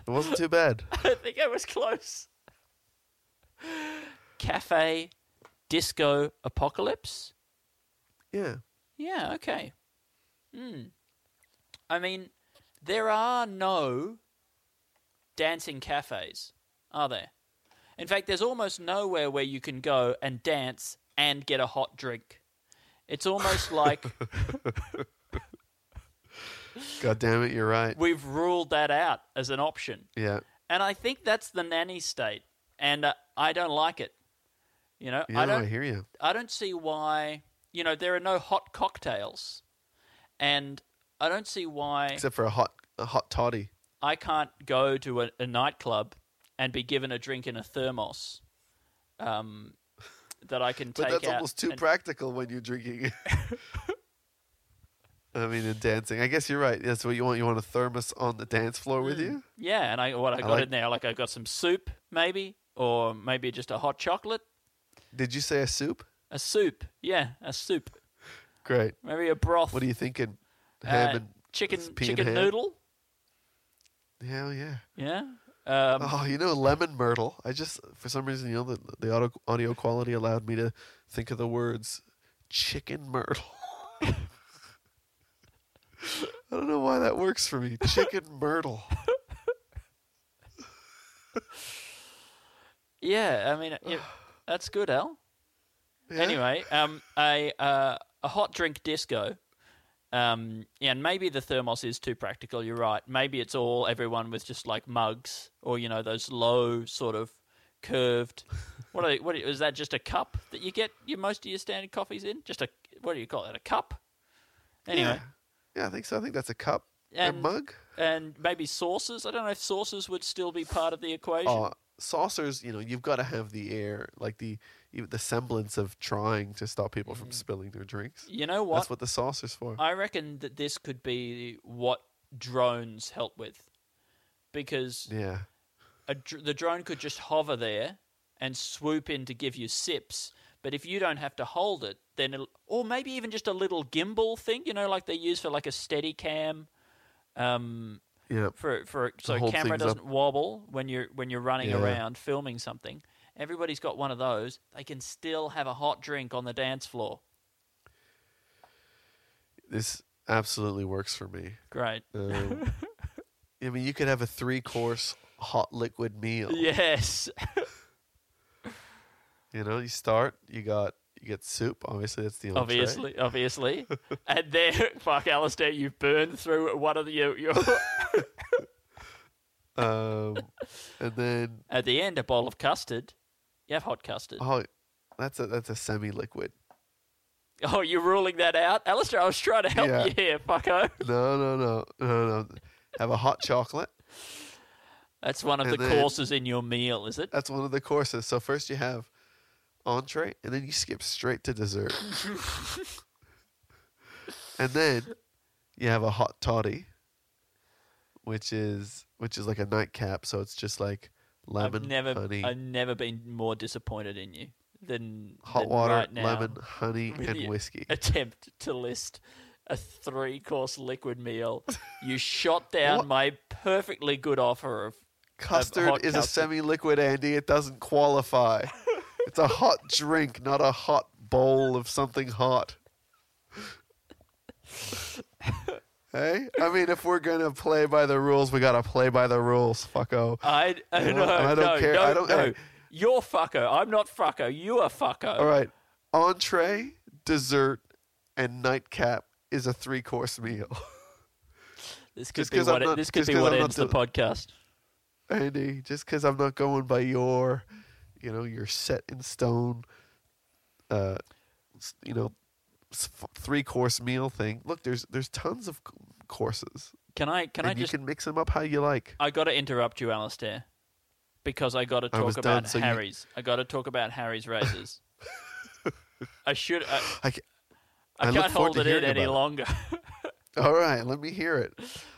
wasn't too bad. I think I was close. Cafe, disco, apocalypse. Yeah. Yeah, okay. Hmm. I mean, there are no dancing cafes, are there? In fact, there's almost nowhere where you can go and dance and get a hot drink. It's almost like God damn it, you're right. we've ruled that out as an option. Yeah. And I think that's the nanny state. And uh, I don't like it. You know, Yeah, I I, don't hear you. I don't see why. You know, there are no hot cocktails, and I don't see why Except for a hot a hot toddy. I can't go to a, a nightclub and be given a drink in a thermos um, that I can take. But that's almost too and- practical when you're drinking. I mean, in dancing. I guess you're right. That's what you want. You want a thermos on the dance floor with you? Yeah, and I what I got like- in there, like I got some soup, maybe, or maybe just a hot chocolate, Did you say a soup? a soup. Yeah, a soup. Great. Maybe a broth. What are you thinking? Uh, Ham and chicken chicken ham? noodle. Hell yeah. Yeah. Um, Oh, you know lemon myrtle. I just for some reason, you know, the the audio audio quality allowed me to think of the words chicken myrtle. I don't know why that works for me. Chicken myrtle. Yeah, I mean, it, that's good, Al. Yeah. Anyway, um, a uh, a hot drink disco. Um, yeah, and maybe the thermos is too practical. You're right. Maybe it's all everyone with just like mugs or you know those low sort of curved. What are they, what are- is that? Just a cup that you get your most of your standard coffees in? Just a what do you call it? A cup. Anyway, Yeah. yeah, I think so. I think that's a cup. a And- mug. and maybe sauces. I don't know if sauces would still be part of the equation. Oh, saucers. You know, you've got to have the air, like the the semblance of trying to stop people from spilling their drinks. you know what? That's what the saucer's for. I reckon that this could be what drones help with, because yeah. a, dr- the drone could just hover there and swoop in to give you sips. But if you don't have to hold it, then it'll, or maybe even just a little gimbal thing, you know, like they use for like a steady cam, um, Yeah. for for so camera doesn't wobble when you're when you're running Yeah. around filming something. Everybody's got one of those. They can still have a hot drink on the dance floor. This absolutely works for me. Great. Um, I mean, you could have a three course hot liquid meal. Yes. You know, you start, you got You get soup. Obviously, that's the entree. obviously, obviously. and then, fuck, Alistair, you've burned through one of the your, your Um, and then at the end a bowl of custard. You have hot custard. oh, that's a that's a semi-liquid. Oh, you're ruling that out, Alistair? I was trying to help Yeah. you here, fucko. No, no, no, no, no. Have a hot chocolate. That's one of And the then- courses in your meal, is it? That's one of the courses. So first you have entree, and then you skip straight to dessert. and then you have a hot toddy, which is which is like a nightcap. So it's just like lemon, I've never, honey, I've never been more disappointed in you than hot than water, right now lemon, honey, and whiskey. Attempt to list a three-course liquid meal. You shot down my perfectly good offer of Custard hot is a semi-liquid, Andy. It doesn't qualify. it's a hot drink, not a hot bowl of something hot. Hey, I mean, if we're gonna play by the rules, we gotta play by the rules, fucko. I, I You no, know, and I don't no, care. no, I don't- no. hey. You're fucko. I'm not fucko. You are fucko. All right, entree, dessert, and nightcap is a three-course meal. This could Just be what not- this could be what I'm ends the do- podcast. Andy, just because I'm not going by your, you know, your set in stone, uh, you know, three course meal thing. Look, there's there's tons of courses, Can I can and I you just can mix them up how you like. I got to interrupt you, Alistair, because I got to talk done, about so you- Harry's. I got to talk about Harry's razors. I should. I, I ca- I, I can't hold it in any it. longer. all right, let me hear it.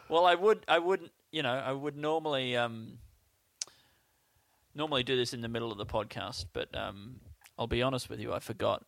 well, I would. I wouldn't. You know, I would normally um, normally do this in the middle of the podcast, but um, I'll be honest with you, I forgot.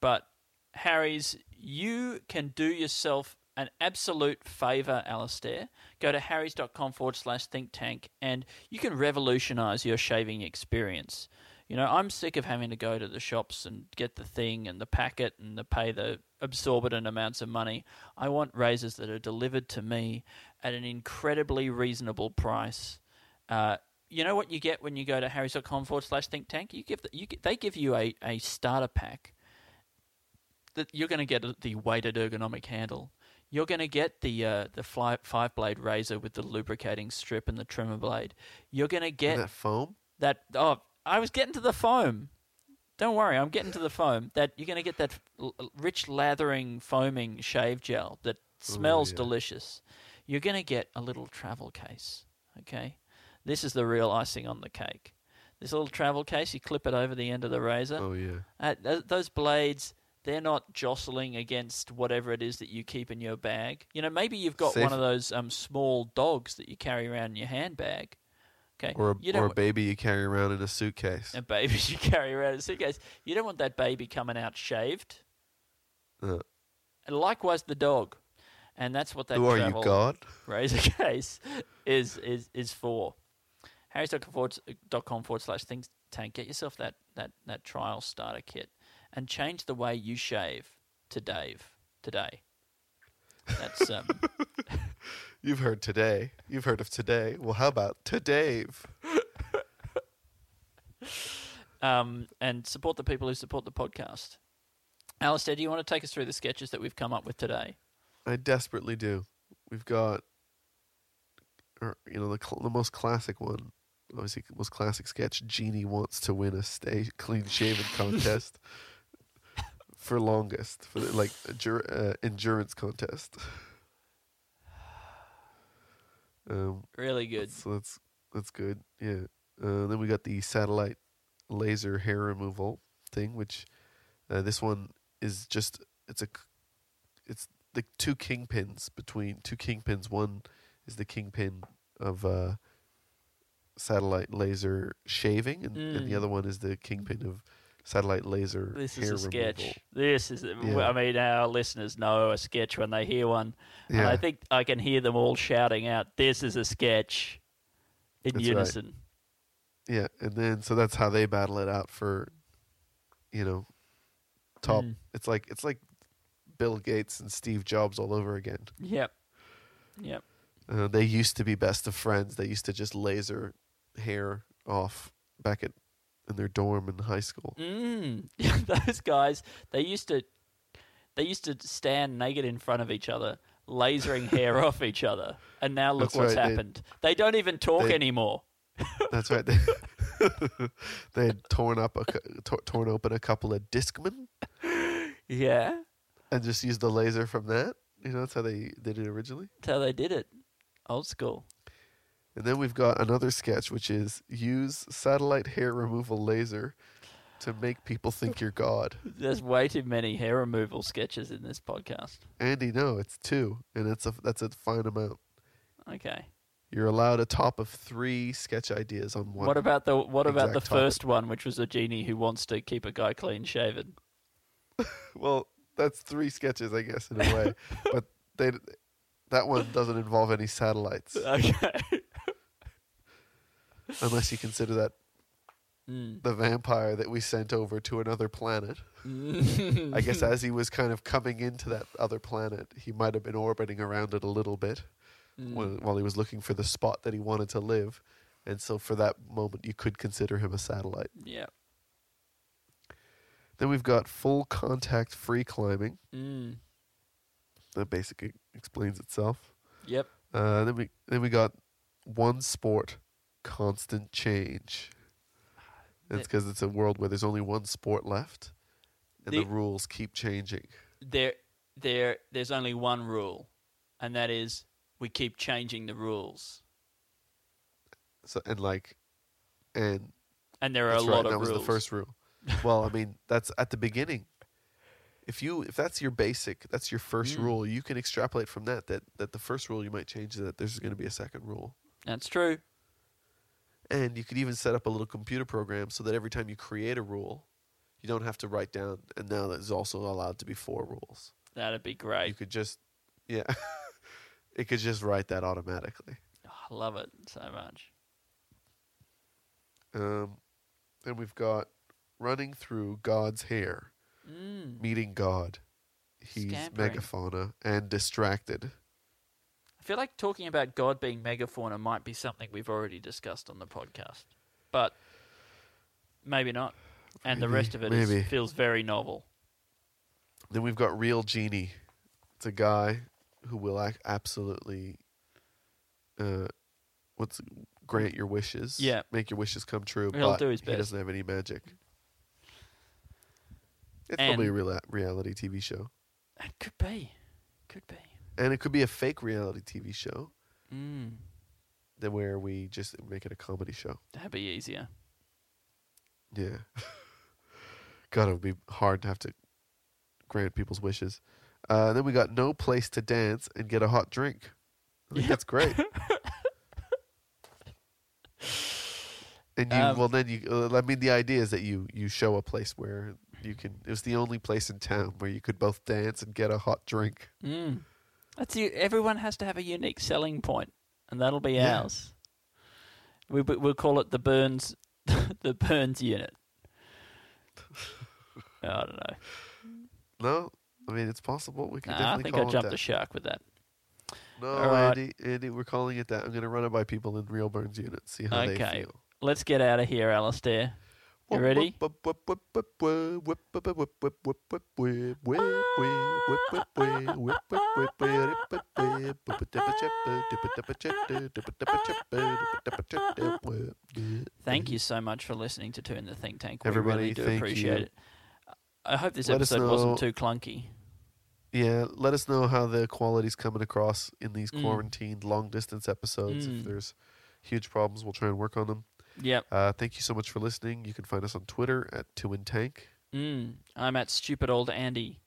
But Harry's, you can do yourself an absolute favour, Alistair. Go to harrys.com forward slash think tank and you can revolutionise your shaving experience. You know, I'm sick of having to go to the shops and get the thing and the packet and the pay the absorbent amounts of money. I want razors that are delivered to me at an incredibly reasonable price. Uh, you know what you get when you go to harrys.com forward slash think tank? You give the, you they give you a, a starter pack that you're going to get the weighted ergonomic handle. You're going to get the uh, the fly, five blade razor with the lubricating strip and the trimmer blade. You're going to get And that foam. that oh i was getting to the foam don't worry i'm getting to the foam that you're going to get that rich lathering foaming shave gel that smells yeah. delicious you're going to get a little travel case okay this is the real icing on the cake this little travel case you clip it over the end of the razor Oh yeah. uh, th- those blades they're not jostling against whatever it is that you keep in your bag you know maybe you've got Safe- one of those um, small dogs that you carry around in your handbag okay Or a, or a baby you carry around in a suitcase. and babies you carry around in a suitcase. You don't want that baby coming out shaved. Uh, And likewise, the dog. And that's what that who are you, travel God? razor case is is is for. Harry's.com forward, forward slash think tank. Get yourself that, that, that trial starter kit and change the way you shave to Dave today. That's um, You've heard today. You've heard of today. Well, how about to Dave? um, and support the people who support the podcast. Alistair, do you want to take us through the sketches that we've come up with today? I desperately do. We've got, or, you know, the cl- the most classic one, obviously most classic sketch. Genie wants to win a stay clean shaven contest for longest for the, like uh, endurance contest. Um, Really good. so that's that's good. Yeah. Uh, then we got the satellite laser hair removal thing, which uh, this one is just it's a it's the two kingpins between two kingpins. One is the kingpin of uh, satellite laser shaving, and, and the Mm. other one is the kingpin of satellite laser This is a sketch. removal. This is, Yeah. I mean, our listeners know a sketch when they hear one. And I think I can hear them all shouting out, This is a sketch in That's right. unison. Yeah, and then so that's how they battle it out for, you know, top. Mm. It's like it's like Bill Gates and Steve Jobs all over again. Yep. Yep. Uh, they used to be best of friends. They used to just laser hair off back at in their dorm in high school. Mm. Those guys, they used to they used to stand naked in front of each other, lasering hair off each other. And now look That's what's right, they- happened. They, don't even talk they- anymore. That's right. They, they had torn up a, torn open a couple of Discman Yeah. and just used the laser from that. You know, that's how they did it originally. That's how they did it. Old school. And then we've got another sketch, which is use satellite hair removal laser to make people think you're God. There's way too many hair removal sketches in this podcast. Andy, no, it's two, and it's a that's a fine amount. Okay. You're allowed a top of three sketch ideas on one. what about the what about the topic. first one, which was a genie who wants to keep a guy clean shaven? Well, that's three sketches, I guess, in a way, but they that one doesn't involve any satellites, Okay. Unless you consider that Mm. the vampire that we sent over to another planet. I guess as he was kind of coming into that other planet, he might have been orbiting around it a little bit Mm. while, while he was looking for the spot that he wanted to live. And so for that moment, you could consider him a satellite. Yeah. Then we've got full contact free climbing. Mm. That basically explains itself. Yep. Uh, then we then we got one sport, constant change. That's because it's a world where there's only one sport left, and the, The- rules keep changing. There there there's only one rule, and that is we keep changing the rules. So and like, and And there are a right. lot that of was the first rule. well, I mean, that's at the beginning. If you if that's your basic, that's your first Mm. rule. You can extrapolate from that that that the first rule you might change is that there's going to be a second rule. That's true. And you could even set up a little computer program so that every time you create a rule, you don't have to write down. And now there's also allowed to be four rules. That'd be great. You could just, yeah, it could just write that automatically. Oh, I love it so much. Um, then we've got running through God's hair, Mm. meeting God. He's Scampering. megafauna and distracted. I feel like talking about God being megafauna might be something we've already discussed on the podcast, but maybe not. And the rest of it is, feels very novel. Then we've got real genie. It's a guy who will ac- absolutely, uh, what's grant your wishes. Yeah. make your wishes come true. He'll but do his best. He doesn't have any magic. It's And- probably a real reality TV show, It could be, could be. And it could be a fake reality TV show. Mm. Then where we just make it a comedy show. That'd be easier. Yeah. God, it would be hard to have to grant people's wishes. Uh, then we got no place to dance and get a hot drink. I think Yep. that's great. and you, Um, well, then you. Uh, I mean, the idea is that you you show a place where you can. It was the only place in town where you could both dance and get a hot drink. Mm. That's you. Everyone has to have a unique selling point, and that'll be Yeah. ours. We we- we'll call it the Burns, the Burns unit. I don't know. No, I mean it's possible. We could Nah, I think call I jumped that. the shark with that. no, right. Andy, Andy, we're calling it that. I'm going to run it by people in real Burns units. See how they Okay. feel. Let's get out of here, Alistair. You ready? Thank you so much for listening to Two in the Think Tank. We Everybody, really do thank appreciate you. it. I hope this Let episode wasn't too clunky. Yeah, let us know how the quality's coming across in these Mm. quarantined long distance episodes. Mm. If there's huge problems, we'll try and work on them. Yep. Uh, thank you so much for listening. You can find us on Twitter at Two in Tank, Mm. I'm at stupid old Andy.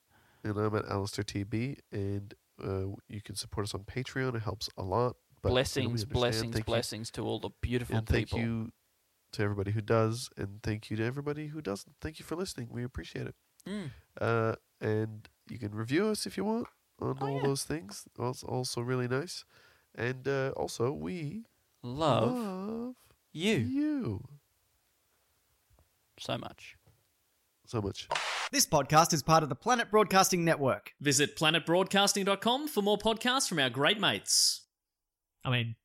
and I'm at Alistair TB. And uh, you can support us on Patreon. It helps a lot. You blessings, understand. blessings, you. blessings to all the beautiful And thank you to everybody who does, and thank you to everybody who doesn't. Thank you for listening. We appreciate it. Mm. Uh, and you can review us if you want on Oh, all yeah. those things. Also, also really nice. And uh, also, we Love love you you so much. so much. This podcast is part of the Planet Broadcasting Network. Visit planetbroadcasting.com for more podcasts from our great mates. I mean,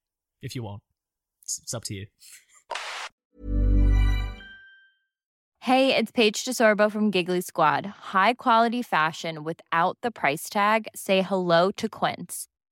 if you want, it's, it's up to you. Hey, it's Paige DeSorbo from Giggly Squad. High quality fashion without the price tag. Say hello to Quince.